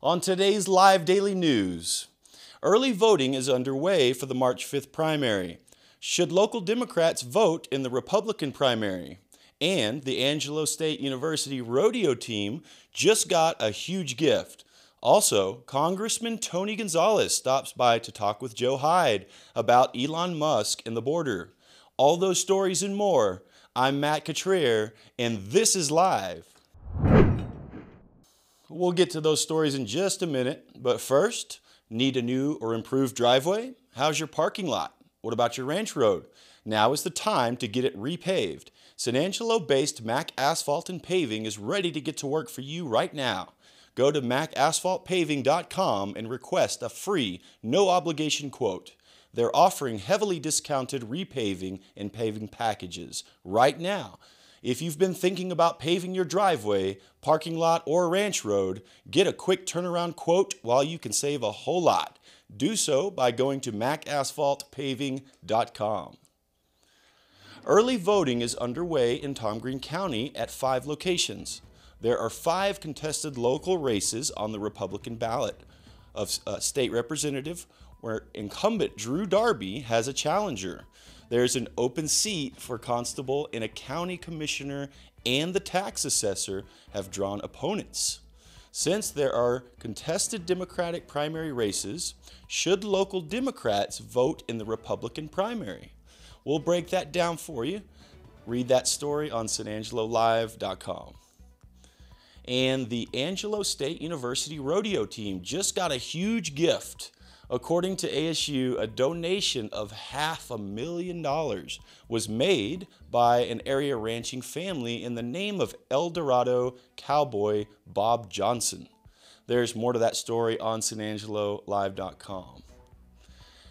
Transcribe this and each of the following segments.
On today's live daily news, early voting is underway for the March 5th primary. Should local Democrats vote in the Republican primary? And the Angelo State University rodeo team just got a huge gift. Also, Congressman Tony Gonzales stops by to talk with Joe Hyde about Elon Musk and the border. All those stories and more. I'm Matt Catrier, and this is live. We'll get to those stories in just a minute, but first, need a new or improved driveway? How's your parking lot? What about your ranch road? Now is the time to get it repaved. San Angelo based Mac Asphalt and Paving is ready to get to work for you right now. Go to macasphaltpaving.com and request a free, no obligation quote. They're offering heavily discounted repaving and paving packages right now. If you've been thinking about paving your driveway, parking lot, or ranch road, get a quick turnaround quote while you can save a whole lot. Do so by going to macasphaltpaving.com. Early voting is underway in Tom Green County at five locations. There are five contested local races on the Republican ballot of uh, state representative, where incumbent Drew Darby has a challenger. There's an open seat for constable, and a county commissioner and the tax assessor have drawn opponents. Since there are contested Democratic primary races, should local Democrats vote in the Republican primary? We'll break that down for you. Read that story on sanangelolive.com. And the Angelo State University rodeo team just got a huge gift. According to ASU, a donation of half a million dollars was made by an area ranching family in the name of El Dorado cowboy Bob Johnson. There's more to that story on sanangelolive.com.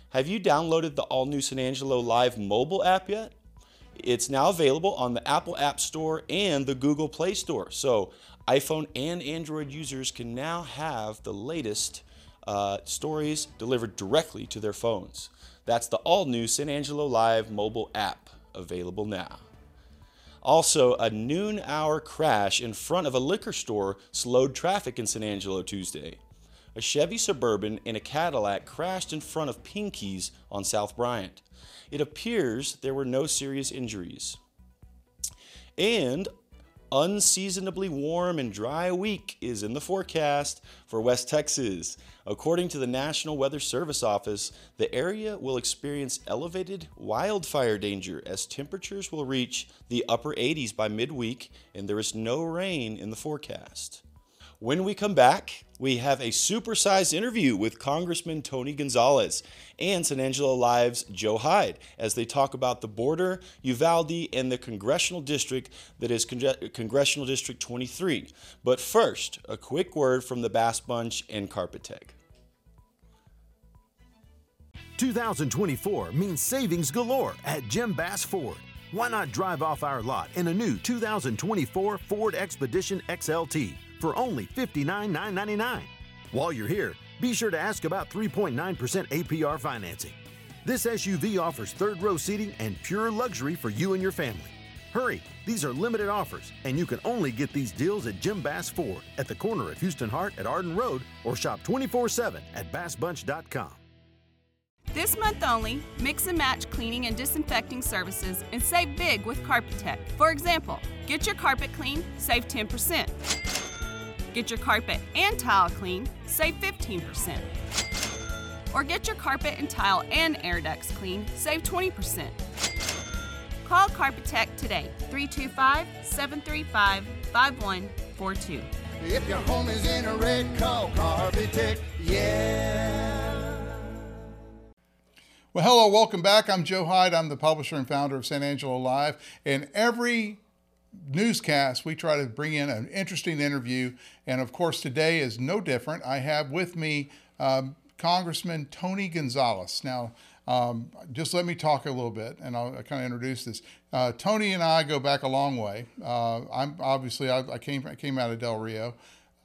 Have you downloaded the all new San Angelo Live mobile app yet? It's now available on the Apple App Store and the Google Play Store. So, iPhone and Android users can now have the latest uh, stories delivered directly to their phones. That's the all new San Angelo Live mobile app available now. Also, a noon hour crash in front of a liquor store slowed traffic in San Angelo Tuesday a Chevy Suburban and a Cadillac crashed in front of Pinky's on South Bryant. It appears there were no serious injuries. And unseasonably warm and dry week is in the forecast for West Texas. According to the National Weather Service Office, the area will experience elevated wildfire danger as temperatures will reach the upper 80s by midweek and there is no rain in the forecast. When we come back, we have a supersized interview with Congressman Tony Gonzales and San Angelo Live's Joe Hyde as they talk about the border, Uvalde, and the congressional district that is Con- Congressional District 23. But first, a quick word from the Bass Bunch and Carpet Tech. 2024 means savings galore at Jim Bass Ford. Why not drive off our lot in a new 2024 Ford Expedition XLT? For only $59,999. While you're here, be sure to ask about 3.9% APR financing. This SUV offers third row seating and pure luxury for you and your family. Hurry, these are limited offers, and you can only get these deals at Jim Bass Ford at the corner of Houston Harte at Arden Road or shop 24 7 at bassbunch.com. This month only, mix and match cleaning and disinfecting services and save big with Carpet Tech. For example, get your carpet clean, save 10%. Get your carpet and tile clean, save 15%. Or get your carpet and tile and air ducts clean, save 20%. Call Carpet Tech today, 325 735 5142. If your home is in a wreck, call Carpet Tech, yeah. Well, hello, welcome back. I'm Joe Hyde. I'm the publisher and founder of San Angelo Live. And every newscast, we try to bring in an interesting interview. And of course, today is no different. I have with me um, Congressman Tony Gonzales. Now, um, just let me talk a little bit, and I'll, kind of introduce this. Uh, Tony and I go back a long way. Uh, I'm obviously I, I, came I came out of Del Rio,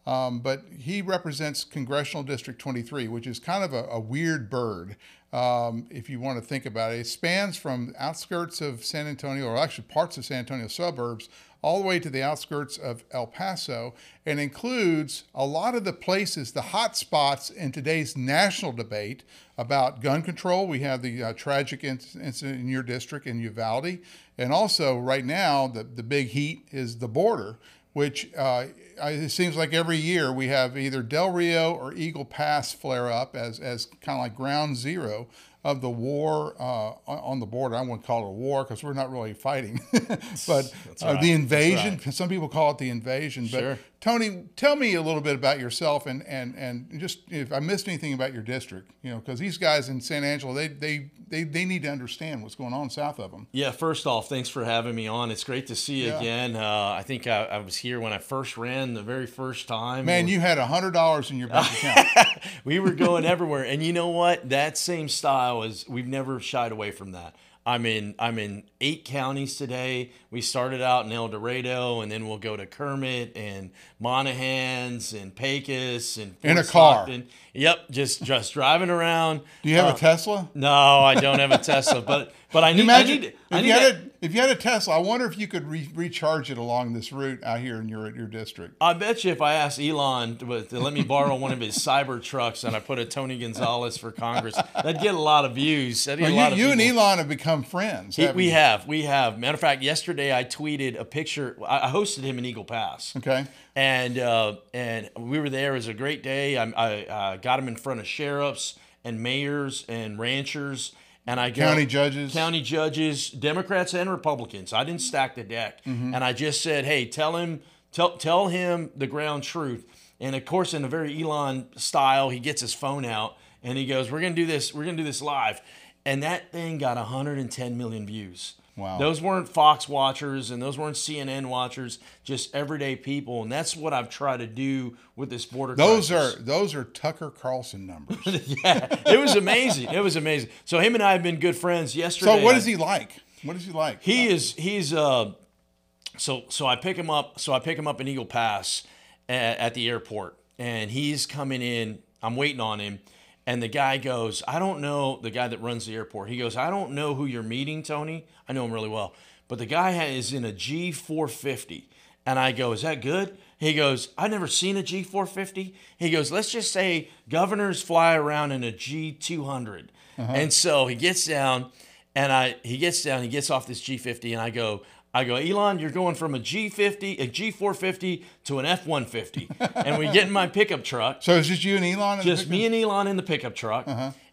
um, but he represents Congressional District 23, which is kind of a, a weird bird um, if you want to think about it. It spans from outskirts of San Antonio, or actually parts of San Antonio suburbs, all the way to the outskirts of El Paso and includes a lot of the places, the hot spots in today's national debate about gun control. We have the uh, tragic incident in your district in Uvalde. And also, right now, the, the big heat is the border, which uh, it seems like every year we have either Del Rio or Eagle Pass flare up as, as kind of like ground zero of the war uh, on the border. I wouldn't call it a war because we're not really fighting, but uh, right. the invasion. That's Some people call it the invasion. But Sure. Tony, tell me a little bit about yourself and and and just if I missed anything about your district, you know, because these guys in San Angelo, they, they they they need to understand what's going on south of them. Yeah, first off, thanks for having me on. It's great to see you Yeah. again. Uh, I think I, I was here when I first ran the very first time. Man, you had a hundred dollars in your bank account. we were going everywhere, and you know what? That same style is we've never shied away from that. I'm in I'm in eight counties today. We started out in El Dorado, and then we'll go to Kermit and Monahans and Pecos and In Fort a car. Stockton. Yep, just just driving around. Do you have Uh, a Tesla? No, I don't have a Tesla, but but I need I Imagine need I if need you, had that- a, if you had a Tesla. I wonder if you could re- recharge it along this route out here in your your district. I bet you if I asked Elon to, to let me borrow one of his cyber trucks and I put a Tony Gonzales for Congress, that'd get a lot of views. That'd get Well, a lot you, of you and. Elon have become friends. He- we you? have, we have. Matter of fact, yesterday I tweeted a picture. I I hosted him in Eagle Pass, Okay. and uh, and we were there. It was a great day. I, I uh, got him in front of sheriffs and mayors and ranchers, and I go, County judges. county judges, Democrats and Republicans. I didn't stack the deck, Mm-hmm. and I just said, "Hey, tell him, tell tell him the ground truth." And of course, in a very Elon style, he gets his phone out and he goes, "We're gonna do this. We're gonna do this live," and that thing got 110 million views. Wow. Those weren't Fox watchers and those weren't CNN watchers, just everyday people, and that's what I've tried to do with this border. Those crisis. are those are Tucker Carlson numbers. yeah, it was amazing. It was amazing. So him and I have been good friends. Yesterday, so what is he like? What is he like? he is he's uh so so I pick him up so I pick him up in Eagle Pass at, at the airport and he's coming in I'm waiting on him and the guy goes I don't know the guy that runs the airport he goes I don't know who you're meeting Tony. I know him really well. But the guy is in a G450 and I go is that good? He goes I've never seen a G450 he goes let's just say governors fly around in a G200 uh-huh. and so he gets down and I he gets down, he gets off this G50, and I go, I go, Elon, you're going from a G50, a G450 to an F150, and we get in my pickup truck, so it's just you and Elon? just me and Elon in the pickup truck,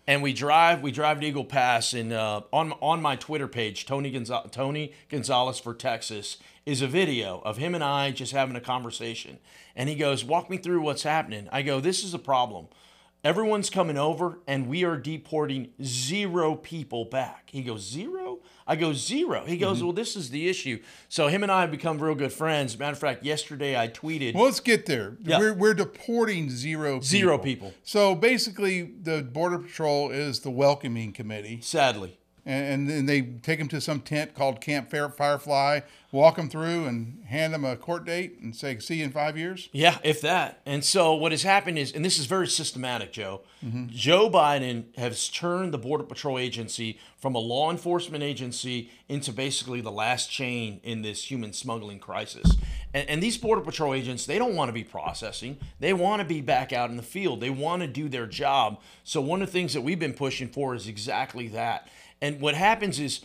and we drive, we drive to Eagle Pass, and uh, on on my Twitter page, Tony Gonzales, Tony Gonzales for Texas, is a video of him and I just having a conversation, and he goes, walk me through what's happening. I go, this is a problem. Everyone's coming over and we are deporting zero people back. He goes, Zero? I go, Zero. He Mm-hmm. goes, Well, this is the issue. So him and I have become real good friends. Matter of fact, yesterday I tweeted. Well, let's get there. Yeah. We're, we're deporting zero people. Zero people. So basically, the Border Patrol is the welcoming committee, Sadly. and, and then they take them to some tent called Camp Firefly, walk them through, and hand them a court date and say, "See you in five years." Yeah, if that. And so what has happened is, and this is very systematic, Joe. Mm-hmm. Joe Biden has turned the Border Patrol agency from a law enforcement agency into basically the last chain in this human smuggling crisis. And, and these Border Patrol agents, they don't want to be processing. They want to be back out in the field. They want to do their job. So one of the things that we've been pushing for is exactly that. And what happens is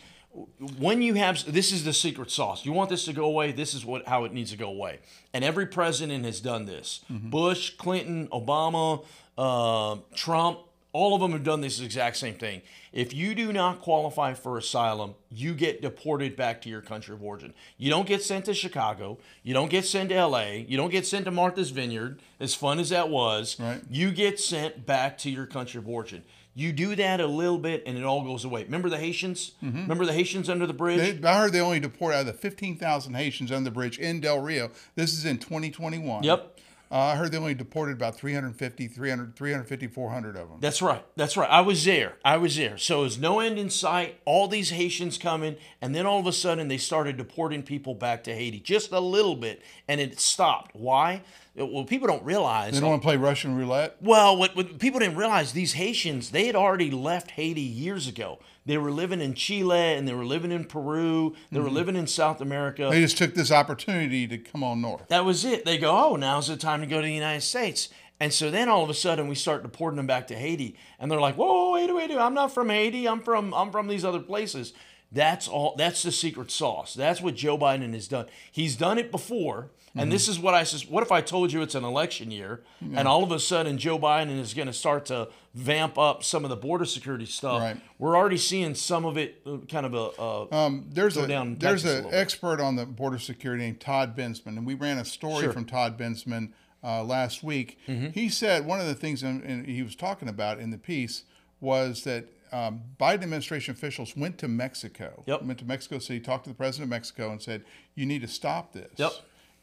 when you have this is the secret sauce. You want this to go away this is what how it needs to go away. And every president has done this. Bush clinton obama uh, trump all of them have done this exact same thing. If you do not qualify for asylum you get deported back to your country of origin. You don't get sent to chicago. You don't get sent to la you don't get sent to martha's vineyard as fun as that was. Right. you get sent back to your country of origin you do that a little bit and it all goes away remember the haitians remember the haitians under the bridge They, I heard they only deport out of the 15,000 Haitians under the bridge in Del Rio. This is in 2021. Yep. Uh, I heard they only deported about 350, 300, 350, 400 of them. That's right. That's right. I was there. I was there. So there's no end in sight. All these Haitians coming, and then all of a sudden they started deporting people back to Haiti, just a little bit, and it stopped. Why? Well, people don't realize. They don't want to play Russian roulette. Well, what, what people didn't realize, these Haitians, they had already left Haiti years ago. They were living in Chile and they were living in Peru. They were mm-hmm. living in South America. They just took this opportunity to come on north. That was it. They go, oh, now's the time to go to the United States. And so then all of a sudden we start deporting them back to Haiti, and they're like, whoa, wait, wait, wait, I'm not from Haiti. I'm from I'm from these other places. That's all. That's the secret sauce. That's what Joe Biden has done. He's done it before, and this is what I says. What if I told you it's an election year, and all of a sudden Joe Biden is going to start to vamp up some of the border security stuff? Right. We're already seeing some of it, uh, kind of a. a Um, there's Go a down there's an expert on the border security named Todd Bensman, and we ran a story Sure. from Todd Bensman uh, last week. Mm-hmm. He said one of the things in, in, he was talking about in the piece was that um, Biden administration officials went to Mexico, Yep. went to Mexico City, talked to the president of Mexico, and said, "You need to stop this." Yep.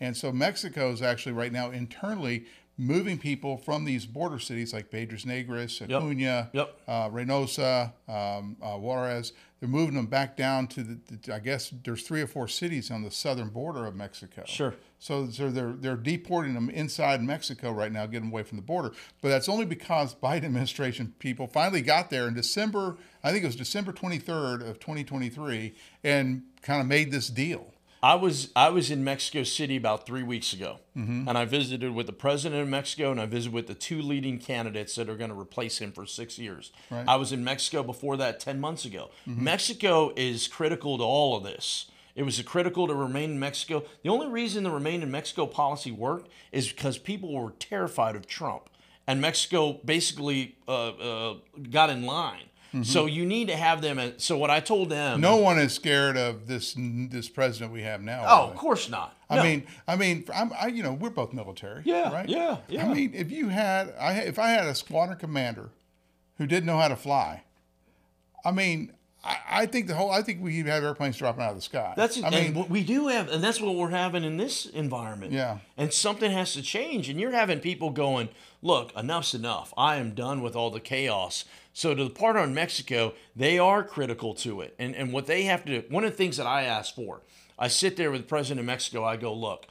And so Mexico is actually right now internally moving people from these border cities like Piedras Negras, Acuna, Yep. uh, Reynosa, um, uh, Juarez. They're moving them back down to the, the. I guess there's three or four cities on the southern border of Mexico. Sure. So, so they're they're deporting them inside Mexico right now, getting away from the border. But that's only because Biden administration people finally got there in December. I think it was December 23rd of 2023, and kind of made this deal. I was I was in Mexico City about three weeks ago, mm-hmm. and I visited with the president of Mexico, and I visited with the two leading candidates that are going to replace him for six years. I was in Mexico before that ten months ago. Mm-hmm. Mexico is critical to all of this. It was critical to remain in Mexico. The only reason the remain in Mexico policy worked is because people were terrified of Trump, and Mexico basically uh, uh, got in line. So you need to have them. At, so what I told them. No one is scared of this this president we have now. Oh, of course not. I No. mean, I mean, I'm, I, you know, we're both military. Yeah, right. yeah, yeah. I mean, if you had, I, if I had a squadron commander who didn't know how to fly, I mean, I, I think the whole, I think we have airplanes dropping out of the sky. That's I and mean, what we do have, and that's what we're having in this environment. Yeah. And something has to change, and you're having people going, "Look, enough's enough. I am done with all the chaos." So to the part on Mexico, they are critical to it, and and what they have to do. One of the things that I ask for, I sit there with the president of Mexico. I go, "Look."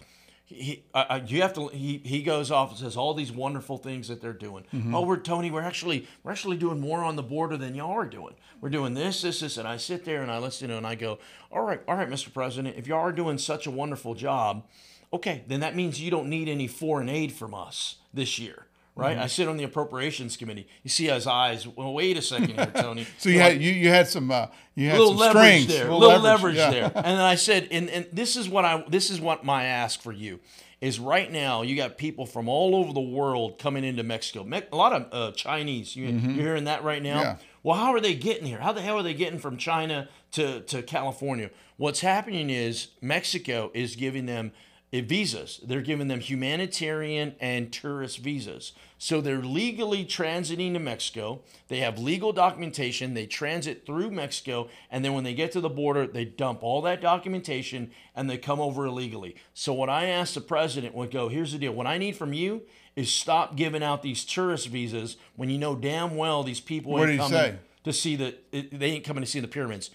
He, I, you have to. He, he goes off and says all these wonderful things that they're doing. Mm-hmm. Oh, we're Tony. We're actually we're actually doing more on the border than y'all are doing. We're doing this, this, this, and I sit there and I listen and I go, all right, all right, Mr. President. If y'all are doing such a wonderful job, okay, then that means you don't need any foreign aid from us this year, right? I sit on the appropriations committee. You see his eyes. Well, wait a second here, Tony. so you had, you, you had some, uh, you had little some leverage strings, there, little, leverage, yeah. there. And then I said, and, and this is what I this is what my ask for you is right now you got people from all over the world coming into Mexico. Me- a lot of uh, Chinese. You, You're hearing that right now. Yeah. Well, how are they getting here? How the hell are they getting from China to, to California? What's happening is Mexico is giving them Eh, visas. They're giving them humanitarian and tourist visas. So they're legally transiting to Mexico. They have legal documentation. They transit through Mexico. And then when they get to the border, they dump all that documentation and they come over illegally. So what I asked the president would go, here's the deal. What I need from you is stop giving out these tourist visas when you know damn well these people What ain't coming say? to see the, eh, they ain't coming to see the pyramids.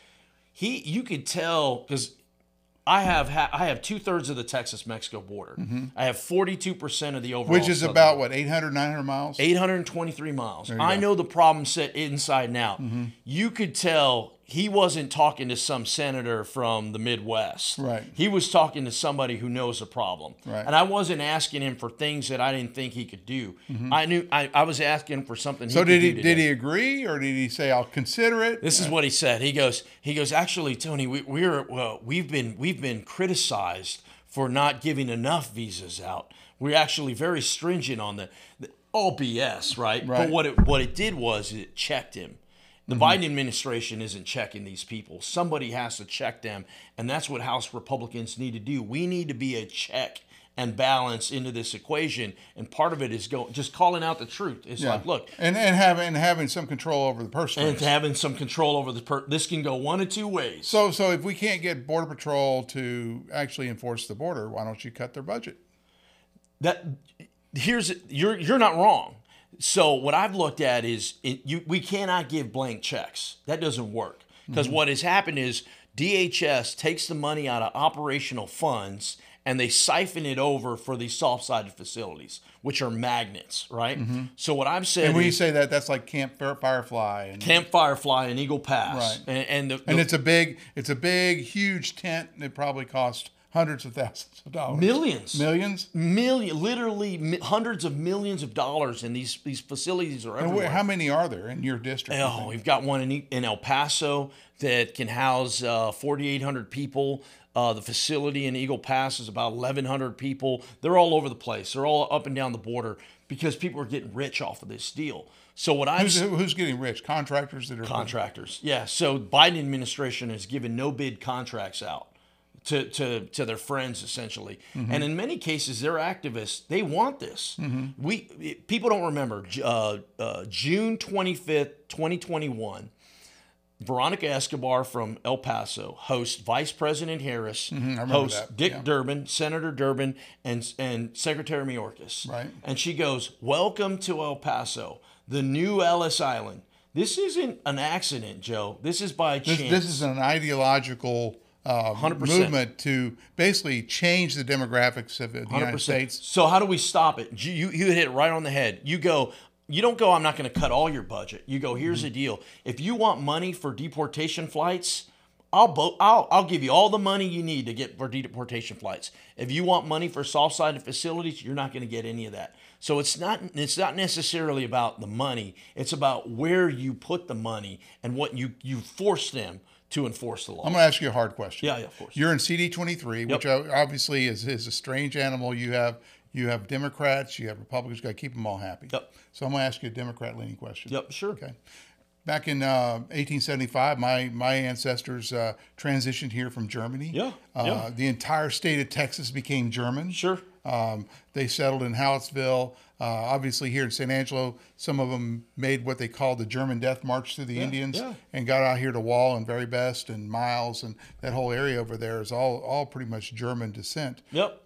He, you could tell because I have ha- I have two thirds of the Texas Mexico border. I have forty two percent of the overall, Mm-hmm. Which is southern about what 800, 900 miles. 823 miles. I go. Mm-hmm. know the problem set inside and out. You could tell he wasn't talking to some senator from the Midwest. Right. He was talking to somebody who knows the problem. Right. And I wasn't asking him for things that I didn't think he could do. I knew I, I was asking for something. Mm-hmm. so he did he did he agree or did he say I'll consider it? This is what he said. He goes, he goes. Actually, Tony, we, we're well, we've been we've been criticized for not giving enough visas out. We're actually very stringent on the, the all BS, right? Right. But what it what it did was it checked him. The mm-hmm. Biden administration isn't checking these people. Somebody has to check them, and that's what House Republicans need to do. We need to be a check and balance into this equation, and part of it is go just calling out the truth. It's Yeah. like, look, and and having and having some control over the person, and having some control over the per- this can go one of two ways. So, so if we can't get Border Patrol to actually enforce the border, why don't you cut their budget? that here's you're you're not wrong. So what I've looked at is it, you we cannot give blank checks. That doesn't work because what has happened is DHS takes the money out of operational funds and they siphon it over for these soft-sided facilities, which are magnets, right? So what I'm Mm-hmm. And when you say that, that's like Camp Firefly, and Camp Firefly and Eagle Pass, Right. and, and, the, and it's a big, it's a big, huge tent, it probably cost hundreds of thousands of dollars. millions, Millions. million, literally mi- hundreds of millions of dollars, in these these facilities are And everywhere. wh- how many are there in your district? Oh, we've got one in, in El Paso that can house uh, 4,800 people. Uh, the facility in Eagle Pass is about 1,100 people. They're all over the place. They're all up and down the border because people are getting rich off of this deal. So what I'm Who's, who's getting rich? Contractors that are contractors, yeah. So Biden administration has given no bid contracts out to to to their friends essentially, and in many cases they're activists. They want this. We people don't remember uh, uh, June twenty fifth, twenty twenty one. Veronica Escobar from El Paso hosts Vice President Harris, remember hosts that, Dick yeah. Durbin, Senator Durbin, and and Secretary Mayorkas. Right. And she goes, "Welcome to El Paso, the new Ellis Island." This isn't an accident, Joe. This is by This, chance. this is an ideological uh, movement to basically change the demographics of the United 100%. States. So how do we stop it? You, you hit it right on the head. You go. You don't go. I'm not going to cut all your budget. You go. Here's Mm-hmm. the deal. If you want money for deportation flights, I'll bo- I'll I'll give you all the money you need to get for deportation flights. If you want money for soft-sided facilities, you're not going to get any of that. So it's not it's not necessarily about the money. It's about where you put the money and what you you force them to enforce the law. I'm going to ask you a hard question. Yeah, yeah, of course. You're in CD23, which obviously is, is a strange animal. You have you have Democrats, you have Republicans. Got to keep them all happy. Yep. So I'm going to ask you a Democrat-leaning question. Yep, sure. Okay. Back in uh, 1875, my my ancestors uh, transitioned here from Germany. Yeah, Uh, yeah. The entire state of Texas became German. Sure. Um, they settled in Hallettsville. Uh, obviously, here in San Angelo, some of them made what they called the German Death March through the Indians yeah. and got out here to Wall and Veribest and Miles and that whole area over there is all all pretty much German descent. Yep.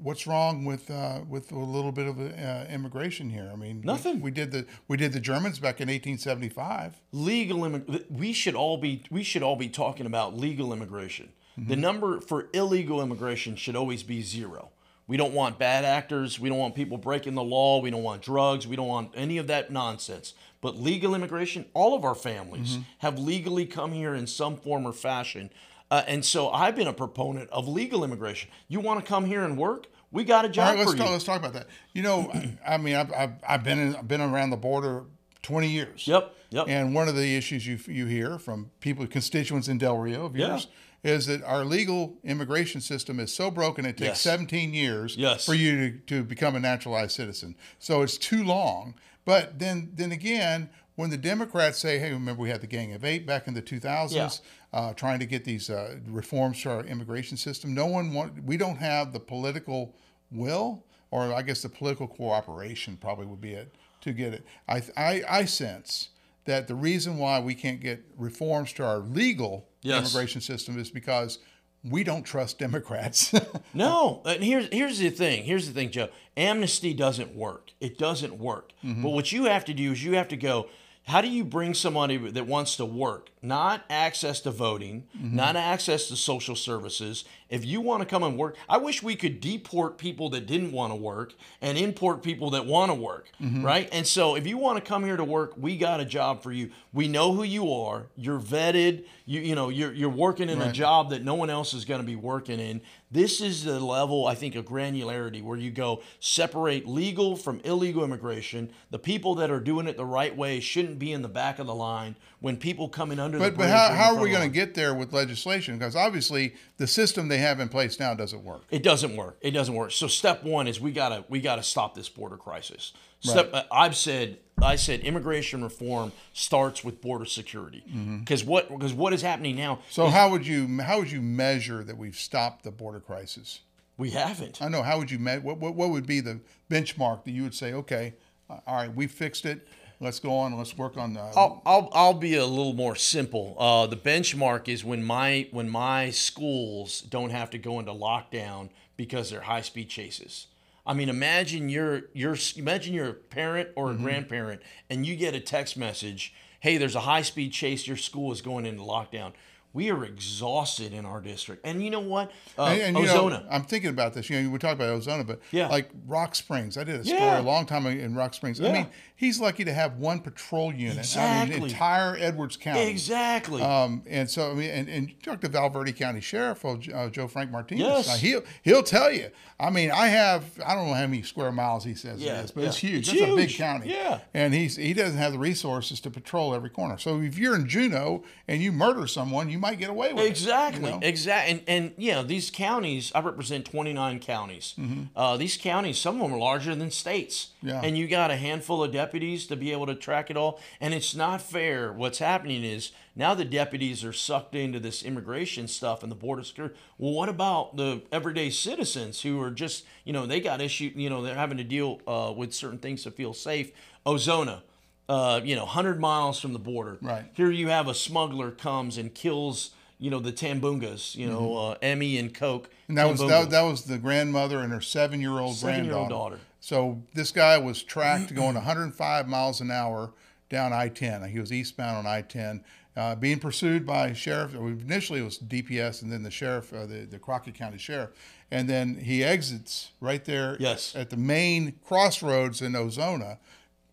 What's wrong with uh, with a little bit of uh, immigration here? I mean, Nothing. We, did the we did the Germans back in 1875. legal immig- we should all be we should all be talking about legal immigration the number for illegal immigration should always be zero we don't want bad actors. We don't want people breaking the law. We don't want drugs. We don't want any of that nonsense. But legal immigration all of our families have legally come here in some form or fashion. Uh, and so i've been a proponent of legal immigration. You want to come here and work? We got a job right, let's for talk, you. let's talk about that. You know, I, mean, I've, I've, I've been in, I've been around the border 20 years. Yep, yep. And one of the issues you you hear from people, constituents in Del Rio of Yeah. Is that our legal immigration system is so broken it takes Yes. 17 years Yes. for you to, to become a naturalized citizen. So it's too long. But then then again, when the Democrats say, "Hey, remember we had the Gang of Eight back in the 2000s, Yeah. uh, trying to get these uh, reforms to our immigration system," no one want. We don't have the political will, or I guess the political cooperation probably would be it to get it. I I, I sense that the reason why we can't get reforms to our legal Yes. immigration system is because we don't trust Democrats. No, and here's here's the thing. Here's the thing, Joe. Amnesty doesn't work. It doesn't work. Mm-hmm. But what you have to do is you have to go. How do you bring somebody that wants to work, not access to voting, mm-hmm. not access to social services? If you want to come and work, I wish we could deport people that didn't want to work and import people that want to work, mm-hmm. right? And so if you want to come here to work, we got a job for you. We know who you are. You're vetted. You you know you're you're working in a job that no one else is going to be working in. This is the level, I think, of granularity where you go separate legal from illegal immigration. The people that are doing it the right way shouldn't be in the back of the line when people coming under the But but how, are how are we going to get there with legislation? Because obviously the system they have in place now doesn't work. It doesn't work. It doesn't work. So step one is we gotta we gotta stop this border crisis. Step uh, I've said I said immigration reform starts with border security because what because what is happening now? Mm-hmm. So how would you how would you measure that we've stopped the border crisis? we haven't. I know how would you me- what, what what would be the benchmark that you would say okay, all right, we fixed it. Let's go on. Let's work on. Uh, I'll, I'll, I'll be a little more simple. Uh, the benchmark is when my when my schools don't have to go into lockdown because they're high speed chases. I mean, imagine you're you're imagine you're a parent or a grandparent and you get a text message, "Hey, there's a high speed chase. Your school is going into lockdown." we are exhausted in our district. And you know what? Uh, And, and, Ozona. know, I'm thinking about this. You know, we talked about Ozona, but Yeah. like Rock Springs, I did a story Yeah. a long time ago in Rock Springs. I mean, he's lucky to have one patrol unit. I mean, entire Edwards County. exactly. Um, and so I mean, and, and you talk to Valverde County Sheriff uh, uh, Joe Frank Martinez. Yes. Now, he'll he'll tell you. I mean, I have I don't know how many square miles he says Yeah, it is, but yeah. it's huge. It's That's a big county. Yeah. And he's he doesn't have the resources to patrol every corner. So if you're in Juno and you murder someone, you might get away with Exactly. it. you know? Exactly. And, and you know, these counties, I represent 29 counties. Uh, these counties, some of them are larger than states. Mm-hmm. Yeah. And you got a handful of deputies to be able to track it all. And it's not fair. What's happening is now the deputies are sucked into this immigration stuff and the border security. Well, what about the everyday citizens who are just, you know, they got issue, you know, they're having to deal uh, with certain things to feel safe. Ozona. Uh, you know, 100 miles from the border. Right. Here you have a smuggler comes and kills, you know, the Tambungas, you know, uh, Emmy and Coke. Mm-hmm. And that was that, that was the grandmother and her seven year old Seven-year-old granddaughter. daughter. So this guy was tracked going 105 miles an hour down I-10. He was eastbound on I-10, uh, being pursued by sheriff. Initially, it was DPS, and then the sheriff, uh, the the Crockett County sheriff. And then he exits right there Yes. at the main crossroads in Ozona,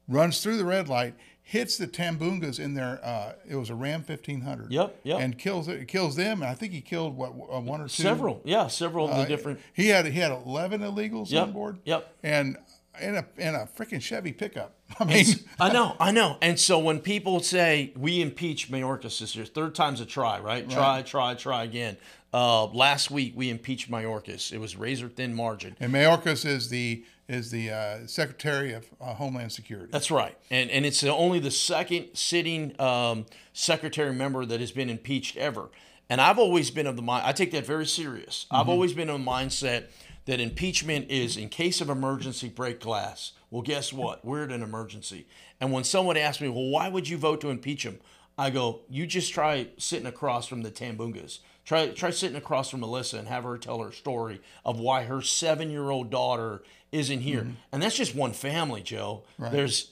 runs through the red light. Hits the Tambungas in their, uh, it was a Ram 1500. Yep, yep. And kills it, kills them. And I think he killed what uh, one or two. Several, yeah, several of the Uh, different. He had he had eleven illegals Yep, on board. yep. And in a in a freaking Chevy pickup. I mean, I know, I know. And so when people say we impeach Mayorkas this year, third time's a try, right? Try, try, try again. Uh, last week we impeached Mayorkas. It was razor thin margin. and Mayorkas is the is the uh, Secretary of uh, Homeland Security. That's right, and and it's only the second sitting um, secretary member that has been impeached ever. And I've always been of the mind. I take that very serious. I've always been of the mindset that impeachment is in case of emergency break glass. Well, guess what? We're at an emergency. And when someone asks me, well, why would you vote to impeach him? I go, you just try sitting across from the Tambungas. Try try sitting across from Melissa and have her tell her story of why her seven year old daughter isn't here. Mm-hmm. And that's just one family, Joe. There's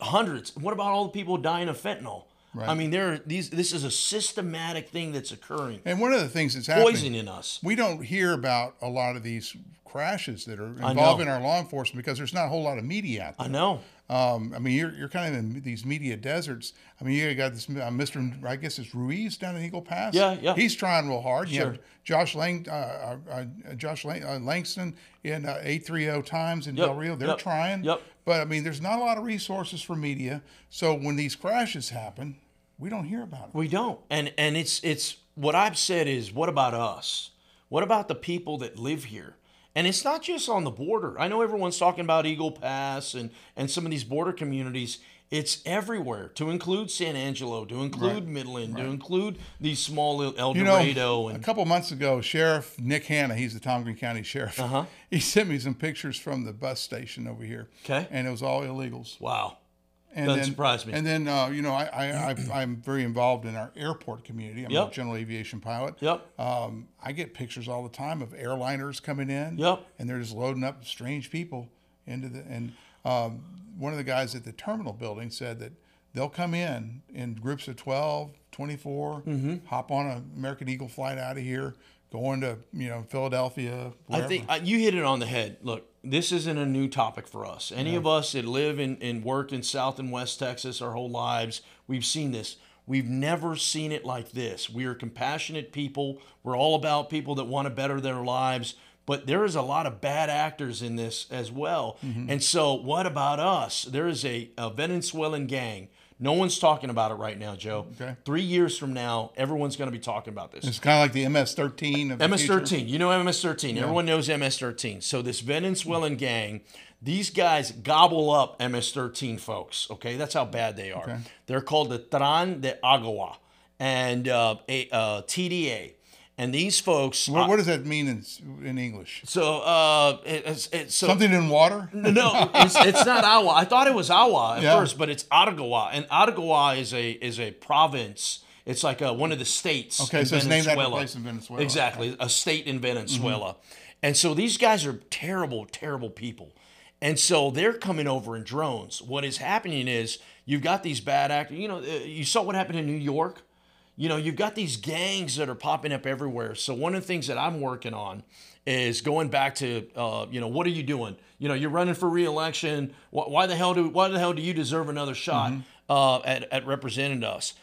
hundreds. What about all the people dying of fentanyl? I mean, there are these. This is a systematic thing that's occurring, And one of the things that's happening, poisoning us. we don't hear about a lot of these crashes that are involving our law enforcement because there's not a whole lot of media out there. I know. Um, I mean, you're, you're kind of in these media deserts. I mean, you got this uh, Mr. I guess it's Ruiz down in Eagle Pass. Yeah, yeah. He's trying real hard. You Sure. have Josh Lang, uh, uh, uh, Josh Lang, uh, Langston in uh, 830 Times in Yep, Del Rio. They're yep, trying. yep. But I mean, there's not a lot of resources for media. So when these crashes happen, we don't hear about it. We don't. And and it's it's what I've said is what about us? What about the people that live here? And it's not just on the border. I know everyone's talking about Eagle Pass and and some of these border communities. It's everywhere, to include San Angelo, to include Midland, to include these small El You know, Dorado, a couple months ago, Sheriff Nick Hanna, he's the Tom Green County Sheriff. Uh-huh. He sent me some pictures from the bus station over here. Okay. And it was all illegals. wow, And Doesn't then, surprise me. And then, uh, you know, I, I, I'm very involved in our airport community. I'm Yep. a general aviation pilot. Yep. Um, I get pictures all the time of airliners coming in. Yep. And they're just loading up strange people into the. And um, one of the guys at the terminal building said that they'll come in in groups of 12, 24, Mm-hmm. hop on an American Eagle flight out of here, going to, you know, Philadelphia. I think uh, you hit it on the head. Look, this isn't a new topic for us. Any of us that live and, and work in South and West Texas our whole lives, we've seen this. We've never seen it like this. We are compassionate people. We're all about people that want to better their lives. But there is a lot of bad actors in this as well. Mm-hmm. And so, what about us? There is a, a Venezuelan gang. No one's talking about it right now, Joe. Okay. Three years from now, everyone's going to be talking about this. it's kind of like the MS-13 of the future. MS-13. You know MS-13. Everyone knows MS-13. So this Venezuelan gang, these guys gobble up MS-13 folks. Okay, that's how bad they are. They're called the Tran de Agua and uh, a, uh, TDA. And these folks. What, what does that mean in, in English? so uh, it- it's, it's so Something in water? no, it's, it's not Agua. I thought it was Agua at Yeah. first, but it's Aragua, and Aragua is a is a province. It's like a, one of the states. Okay, so it's named after a place in Venezuela. Exactly, a state in Venezuela, and so these guys are terrible, terrible people, and so they're coming over in drones. What is happening is you've got these bad actors. You know, uh, you saw what happened in New York. You know, you've got these gangs that are popping up everywhere. So one of the things that I'm working on is going back to, uh, you know, what are you doing? You know, you're running for reelection. Why, why the hell do why the hell do you deserve another shot uh, at, at representing us?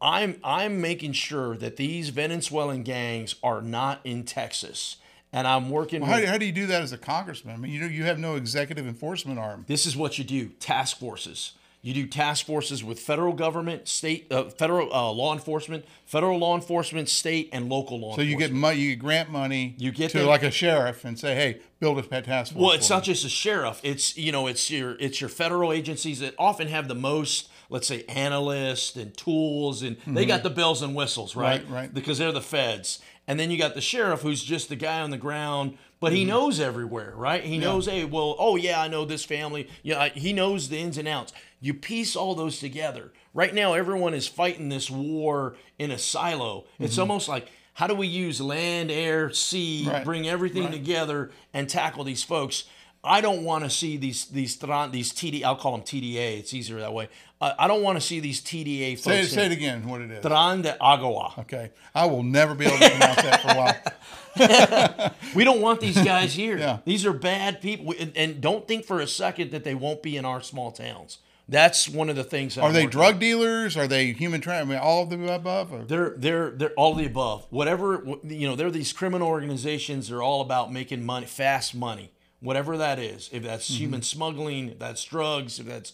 I'm I'm making sure that these Venezuelan gangs are not in Texas, and I'm working. How, with, how do you do that as a congressman? I mean, you know, you have no executive enforcement arm. this is what you do: task forces. You do task forces with federal government, state, uh, federal uh, law enforcement, federal law enforcement, state, and local law. So you get money, you get grant money You get to them- like a sheriff and say, hey, build a pet task force. Well, it's for not me. just a sheriff. It's you know, it's your it's your federal agencies that often have the most, let's say, analysts and tools, and they got the bells and whistles, right? Mm-hmm. Right, right. Because they're the feds, and then you got the sheriff, who's just the guy on the ground, but Mm-hmm. he knows everywhere, right? He knows, hey, well, oh yeah, I know this family. Yeah, I- he knows the ins and outs. You piece all those together. Right now, everyone is fighting this war in a silo. It's Mm-hmm. almost like. How do we use land, air, sea, Right, bring everything right. together and tackle these folks? I don't want to see these these these TD. I'll call them TDA. It's easier that way. I, I don't want to see these TDA folks. Say, it- say it again, what it is. Tran de Agua. Okay. I will never be able to pronounce that for a while. We don't want these guys here. Yeah. These are bad people, and, and don't think for a second that they won't be in our small towns. That's one of the things. that Are I'm they drug dealers? Are they human trafficking? I mean, all of the above? Or? They're they're they're all of the above. Whatever you know, they're these criminal organizations. They're all about making money, fast money, whatever that is. If that's Mm-hmm. human smuggling, if that's drugs, if that's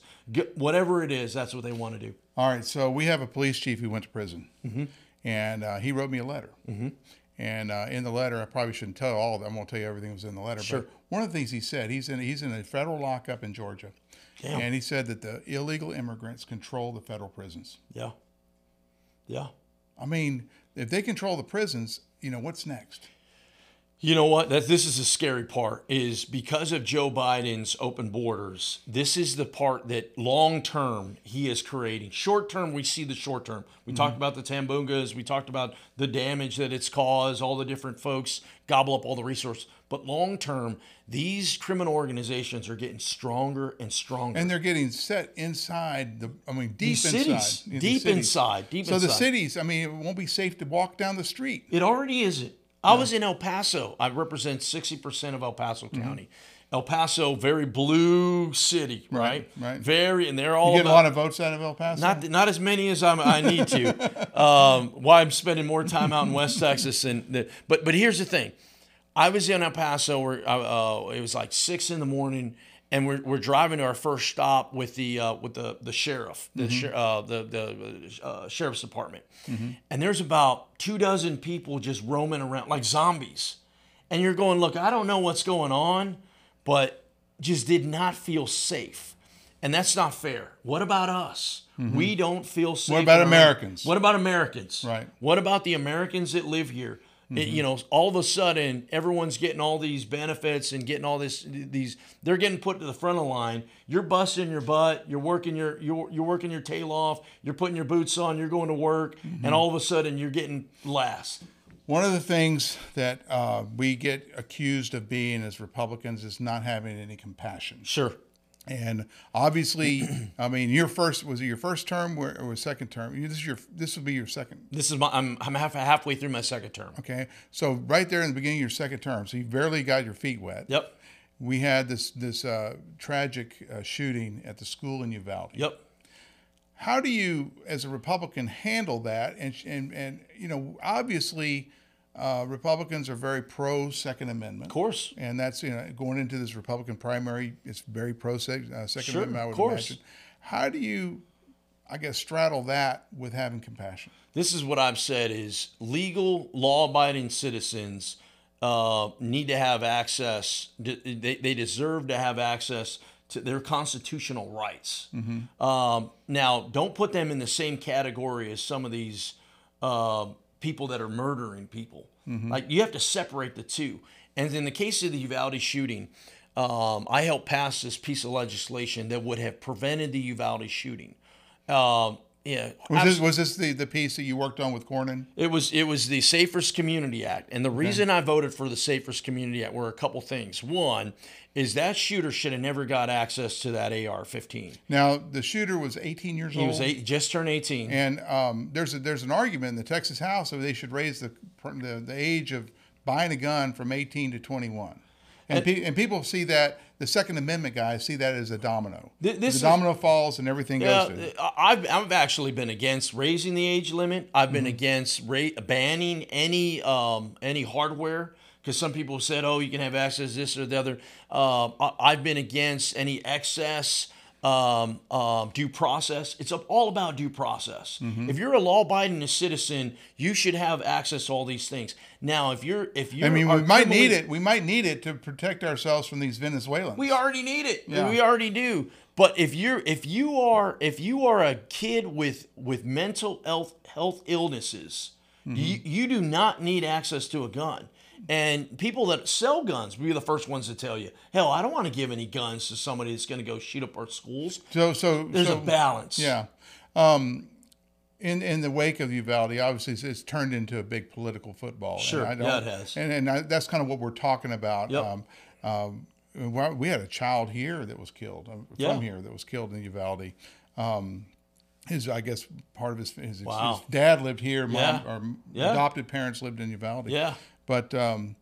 whatever it is, that's what they want to do. All right, so we have a police chief who went to prison, Mm-hmm. and uh, he wrote me a letter. And uh, in the letter, I probably shouldn't tell all of them. I'm going to tell you everything that was in the letter. Sure. But one of the things he said, he's in he's in a federal lockup in Georgia, Damn. and he said that the illegal immigrants control the federal prisons. Yeah, yeah. I mean, if they control the prisons, you know what's next? You know what? That this is the scary part is because of Joe Biden's open borders. This is the part that long term he is creating. Short term, we see the short term. We talked mm-hmm. about the Tambungas. We talked about the damage that it's caused. All the different folks gobble up all the resources. But long term, these criminal organizations are getting stronger and stronger. And they're getting set inside the. I mean, deep These inside. cities, the deep cities. inside, deep so the cities, I mean, it won't be safe to walk down the street. It already isn't. I was in El Paso. I represent 60% of El Paso Mm-hmm. County. El Paso, very blue city, right? right. Very, and they're all You get a lot of votes out of El Paso. not not as many as I'm, I need to. um, why I'm spending more time out in West Texas, and the, but but here's the thing, I was in El Paso where uh, uh, it was like six in the morning, and we're, we're driving to our first stop with the uh, with the the sheriff, the Mm-hmm. sher- uh, the the uh, sheriff's department, and there's about two dozen people just roaming around like zombies, and you're going, look, I don't know what's going on, but just did not feel safe. And that's not fair. What about us? We don't feel safe. Mm-hmm. about our- Americans? What about Americans? Right. What about the Americans that live here? It- you know, all of a sudden, everyone's getting all these benefits and getting all this. These they're getting put to the front of the line. You're busting your butt. You're working your you're, you're working your tail off. You're putting your boots on. You're going to work, and all of a sudden, you're getting last. One of the things that uh, we get accused of being as Republicans is not having any compassion. Sure. And obviously, I mean, your first was it your first term or, or second term? This is your this will be your second. This is my. I'm I'm half halfway through my second term. Okay, so right there in the beginning of your second term, so you barely got your feet wet. Yep. We had this this uh, tragic uh, shooting at the school in Uvalde. Yep. How do you, as a Republican, handle that? And and and you know, obviously, uh, Republicans are very pro Second Amendment. Of course. And that's you know going into this Republican primary, it's very pro uh, Second Sure, Amendment. I would of course. imagine. How do you, I guess, straddle that with having compassion? This is what I've said: is legal, law-abiding citizens uh, need to have access. They, they deserve to have access to their constitutional rights. Um, now, don't put them in the same category as some of these uh, people that are murdering people. Like you have to separate the two. And in the case of the Uvalde shooting, um, I helped pass this piece of legislation that would have prevented the Uvalde shooting. Um, yeah. Was this was this the, the piece that you worked on with Cornyn? It was it was the Safest Community Act, and the reason I voted for the Safest Community Act were a couple things. One is that shooter should have never got access to that AR-15. Now the shooter was 18 years He old. He was eight, just turned 18. And um, there's a, there's an argument in the Texas House that they should raise the the, the age of buying a gun from 18 to 21. And, pe- and people see that the Second Amendment guys see that as a domino. Th- this the is- domino falls and everything Yeah, goes to. I've I've actually been against raising the age limit. I've Mm-hmm. been against ra- banning any um, any hardware because some people said, oh, you can have access to this or the other. Um, I, I've been against any excess um, um, due process. It's all about due process. Mm-hmm. If you're a law-abiding citizen, you should have access to all these things. Now, if you're if you I mean, we might need it. We might need it to protect ourselves from these Venezuelans. We already need it. Yeah. We already do. But if you're if you are if you are a kid with with mental health health illnesses, Mm-hmm. you, you do not need access to a gun. And people that sell guns will be the first ones to tell you, hell, I don't want to give any guns to somebody that's going to go shoot up our schools. so so There's so, a balance. Yeah. Um, in in the wake of Uvalde, obviously it's, it's turned into a big political football. and Sure. I don't- Yeah, it has. And and I, that's kind of what we're talking about. Yep. Um, um, we- had a child here that was killed uh, from Yeah. here that was killed in Uvalde. Um, his, I guess, part of his his, Wow. his dad lived here. Mom Yeah. or Yeah. adopted parents lived in Uvalde. Yeah. But um,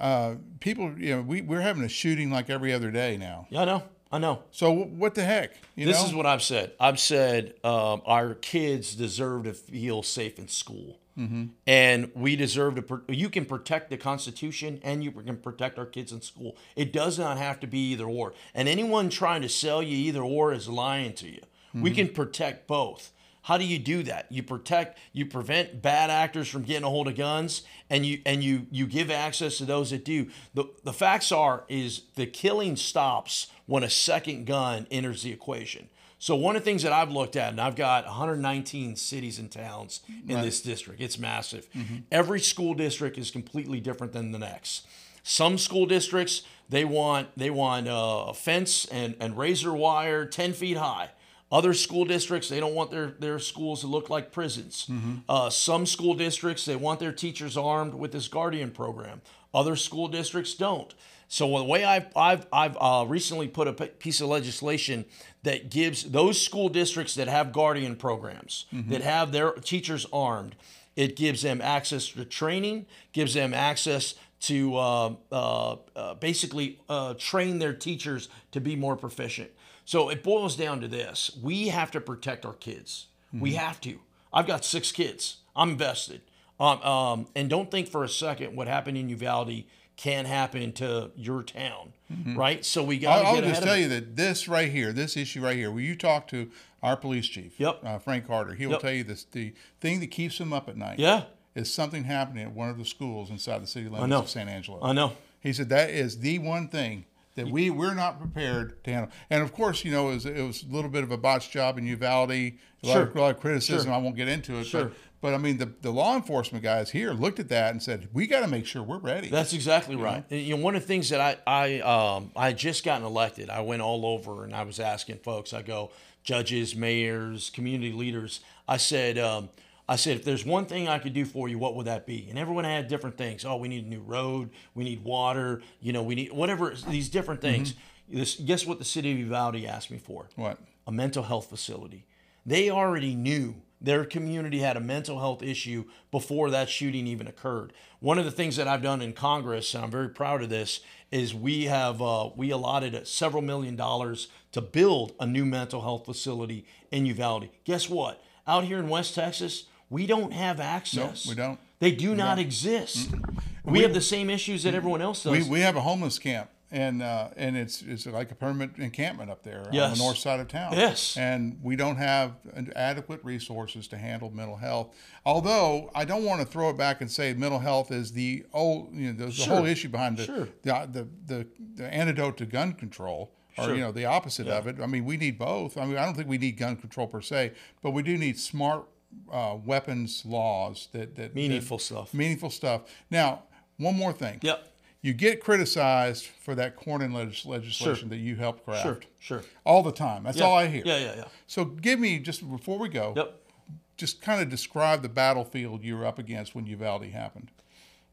uh, people, you know, we we're having a shooting like every other day now. Yeah, I know. I know. So what the heck? You This know? is what I've said. I've said um, our kids deserve to feel safe in school, Mm-hmm. and we deserve to. Pr- you can protect the Constitution, and you can protect our kids in school. It does not have to be either or. And anyone trying to sell you either or is lying to you. We Mm-hmm. can protect both. How do you do that? You protect, you prevent bad actors from getting a hold of guns, and you and you you give access to those that do. the The facts are is the killing stops when a second gun enters the equation. So one of the things that I've looked at, and I've got 119 cities and towns in this district. It's massive. Every school district is completely different than the next. Some school districts they want they want uh, a fence and, and razor wire 10 feet high. Other school districts, they don't want their, their schools to look like prisons. Uh, some school districts, they want their teachers armed with this Guardian program. Other school districts don't. So the way I've, I've, I've uh, recently put a piece of legislation that gives those school districts that have Guardian programs, that have their teachers armed, it gives them access to training, gives them access to uh, uh, uh, basically uh, train their teachers to be more proficient. So it boils down to this: we have to protect our kids. We have to. I've got six kids. I'm invested. Um, um, and don't think for a second what happened in Uvalde can happen to your town, right? So we got to I'll, I'll just tell you that this right here, this issue right here, where you talk to our police chief, Yep. uh, Frank Carter, he will Yep. tell you this: the thing that keeps him up at night, Yeah. is something happening at one of the schools inside the city limits of San Angelo. I know. He said that is the one thing that we we're not prepared to handle. And of course, you know, it was, it was a little bit of a botched job in Uvalde. A lot, of, a lot of criticism. Sure. I won't get into it. Sure. But, but I mean, the, the law enforcement guys here looked at that and said, "We got to make sure we're ready." That's exactly right. And, You know, one of the things that I I um I had just gotten elected. I went all over and I was asking folks. I go judges, mayors, community leaders. I said. Um, I said, if there's one thing I could do for you, what would that be? And everyone had different things. Oh, we need a new road. We need water. You know, we need whatever these different things. This, guess what the city of Uvalde asked me for? what? a mental health facility. They already knew their community had a mental health issue before that shooting even occurred. One of the things that I've done in Congress, and I'm very proud of this, is we have uh, we allotted several million dollars to build a new mental health facility in Uvalde. Guess what? Out here in West Texas, we don't have access. No, we don't. They do not exist. We, have the same issues that everyone else does. We, we have a homeless camp, and uh, and it's it's like a permanent encampment up there on the north side of town. Yes. and we don't have adequate resources to handle mental health. Although I don't want to throw it back and say mental health is the old you know the, the whole issue behind the, Sure. the, the the the antidote to gun control. Or Sure. you know the opposite of it. I mean, we need both. I mean, I don't think we need gun control per se, but we do need smart uh, weapons laws that that Meaningful that- stuff. Meaningful stuff. Now, one more thing Yep. you get criticized for that Cornyn legis- legislation that you helped craft Sure. Sure. all the time. That's Yeah. all I hear. Yeah. Yeah. Yeah. So give me just before we go. Yep. just kind of describe the battlefield you were up against when Uvalde happened.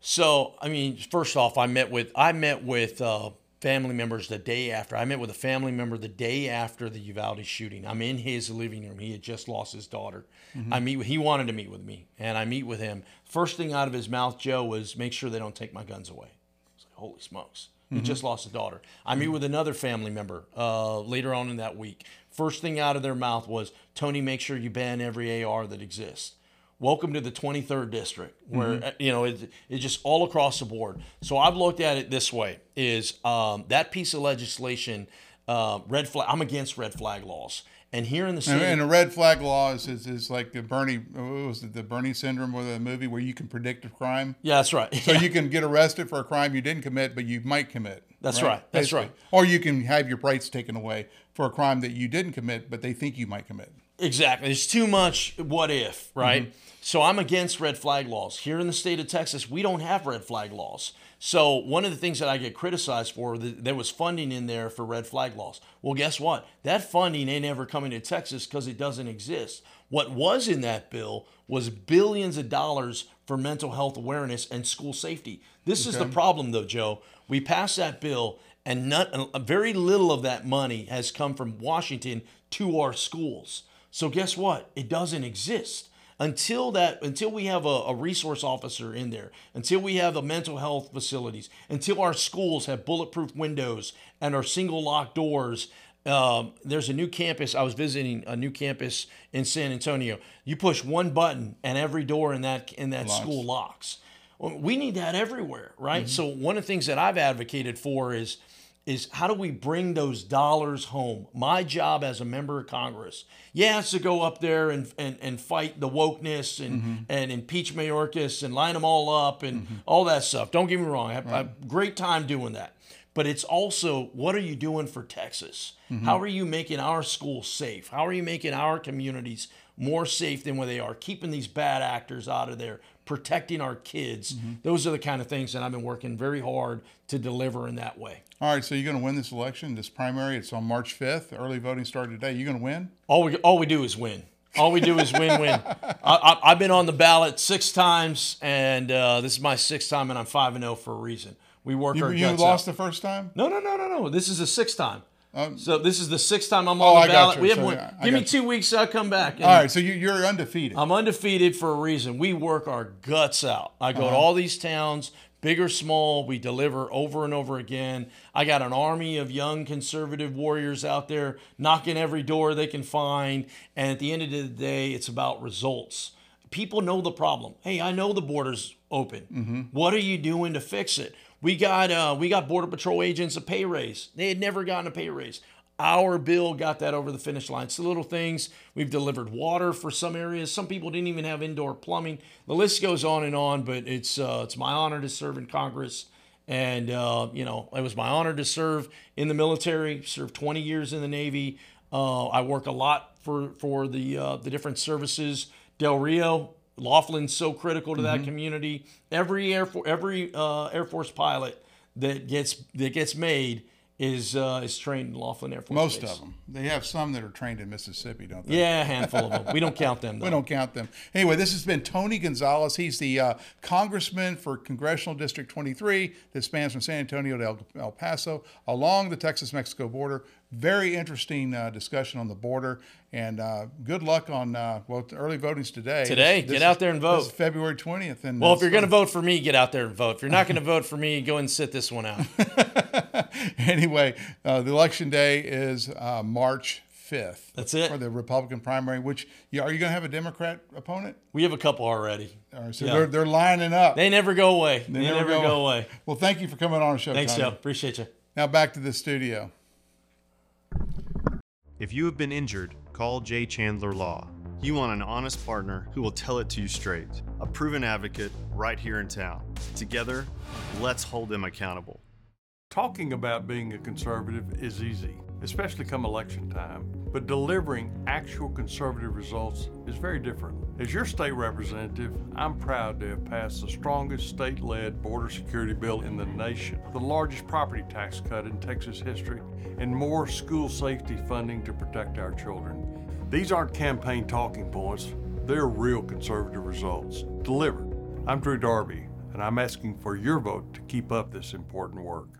So, I mean, first off, I met with I met with uh, family members the day after. I met with a family member the day after the Uvalde shooting. I'm in his living room. He had just lost his daughter. Mm-hmm. I meet. He wanted to meet with me, and I meet with him. First thing out of his mouth, Joe, was make sure they don't take my guns away. I was like, holy smokes. He mm-hmm. just lost a daughter. I meet mm-hmm. with another family member uh, later on in that week. First thing out of their mouth was, Tony, make sure you ban every AR that exists welcome to the 23rd district where uh, you know it, it's just all across the board so i've looked at it this way is um, that piece of legislation uh, red flag i'm against red flag laws and here in the And, state and a red flag law is, is, is like the Bernie, what was it, the Bernie syndrome or the movie where you can predict a crime. yeah that's right So you can get arrested for a crime you didn't commit, but you might commit. That's right. That's Basically. right. Or you can have your rights taken away for a crime that you didn't commit, but they think you might commit. Exactly. It's too much what if, right? Mm-hmm. So I'm against red flag laws. Here in the state of Texas, we don't have red flag laws. So one of the things that I get criticized for, th- there was funding in there for red flag laws. Well, guess what? That funding ain't ever coming to Texas because it doesn't exist. What was in that bill was billions of dollars for mental health awareness and school safety. This is the problem, though, Joe. We passed that bill, and not, very little of that money has come from Washington to our schools. So guess what? It doesn't exist until that until we have a, a resource officer in there until we have the mental health facilities until our schools have bulletproof windows and our single lock doors um, there's a new campus. I was visiting a new campus in san antonio. You push one button and every door in that in that school locks. Well, we need that everywhere right? So one of the things that i've advocated for is is how do we bring those dollars home? My job as a member of Congress, yeah, it's to go up there and, and, and fight the wokeness and, mm-hmm. and impeach Mayorkas and line them all up and mm-hmm. all that stuff. Don't get me wrong, I have, I have a great time doing that. But it's also what are you doing for Texas? Mm-hmm. How are you making our schools safe? How are you making our communities more safe than where they are? Keeping these bad actors out of there, protecting our kids. Those are the kind of things that I've been working very hard to deliver in that way. All right, so you're going to win this election, this primary. It's on March 5th. Early voting started today. You're going to win? All we all we do is win. All we do is win, win. I, I, I've been on the ballot six times, and uh, this is my sixth time, and I'm five and zero for a reason. We work You, our you guts lost out. the first time? No, no, no, no, no. This is the sixth time. Um, so this is the sixth time I'm Oh, on I the ballot. you. We have one. yeah, Give me two weeks, I'll come back. and- All right, so you, you're undefeated. I'm undefeated for a reason. We work our guts out. I go to uh-huh. all these towns, big or small. We deliver over and over again. I got an army of young conservative warriors out there knocking every door they can find. And at the end of the day, it's about results. People know the problem. Hey, I know the border's open. Mm-hmm. What are you doing to fix it? We got uh, we got border patrol agents a pay raise. They had never gotten a pay raise. Our bill got that over the finish line. The little things. We've delivered water for some areas. Some people didn't even have indoor plumbing. The list goes on and on. But it's uh, it's my honor to serve in Congress, and uh, you know it was my honor to serve in the military. Served 20 years in the Navy. Uh, I work a lot for for the uh, the different services. Del Rio, Laughlin's so critical to that community. Every air for every uh, Air Force pilot that gets that gets made is uh, is trained in Laughlin Air Force Most Base. of them. They have some that are trained in Mississippi, don't they? Yeah, a handful of them. We don't count them though. We don't count them. Anyway, this has been Tony Gonzales. He's the uh, congressman for Congressional District 23 that spans from San Antonio to El, El Paso along the Texas Mexico border. Very interesting uh, discussion on the border. And uh, good luck on, uh, well, early voting's today. Today. This Get is- out there and This is vote. February 20th. And Well, if uh, you're going to vote for me, get out there and vote. If you're not going to vote for me, go and sit this one out. anyway, uh, the election day is uh, March 5th. That's it. For the Republican primary, which, yeah, are you going to have a Democrat opponent? We have a couple already. All right, so Yeah. they're, they're lining up. They never go away. They, never never, go- go, away. Well, thank you for coming on the show. Thanks, Tony. Joe. Appreciate you. Now back to the studio. If you have been injured, call Jay Chandler Law. You want an honest partner who will tell it to you straight. A proven advocate right here in town. Together, let's hold them accountable. Talking about being a conservative is easy, especially come election time, but delivering actual conservative results is very different. As your state representative, I'm proud to have passed the strongest state led border security bill in the nation, the largest property tax cut in Texas history, and more school safety funding to protect our children. These aren't campaign talking points. They're real conservative results, delivered. I'm Drew Darby, and I'm asking for your vote to keep up this important work.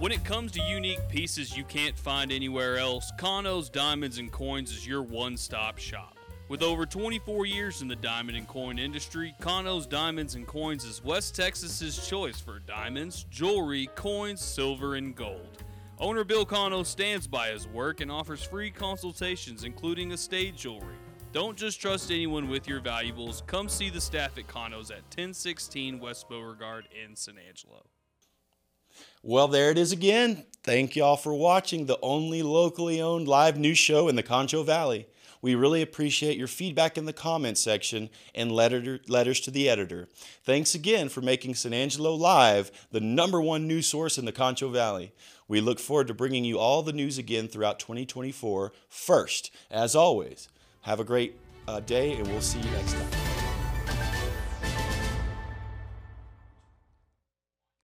When it comes to unique pieces you can't find anywhere else, Kano's Diamonds and Coins is your one stop shop. With over 24 years in the diamond and coin industry, Kano's Diamonds and Coins is West Texas's choice for diamonds, jewelry, coins, silver, and gold. Owner Bill Kano stands by his work and offers free consultations, including estate jewelry. Don't just trust anyone with your valuables. Come see the staff at Kano's at 1016 West Beauregard in San Angelo. Well, there it is again. Thank y'all for watching the only locally owned live news show in the Concho Valley. We really appreciate your feedback in the comments section and letter, letters to the editor. Thanks again for making San Angelo Live the number one news source in the Concho Valley. We look forward to bringing you all the news again throughout 2024. First, as always, have a great uh, day and we'll see you next time.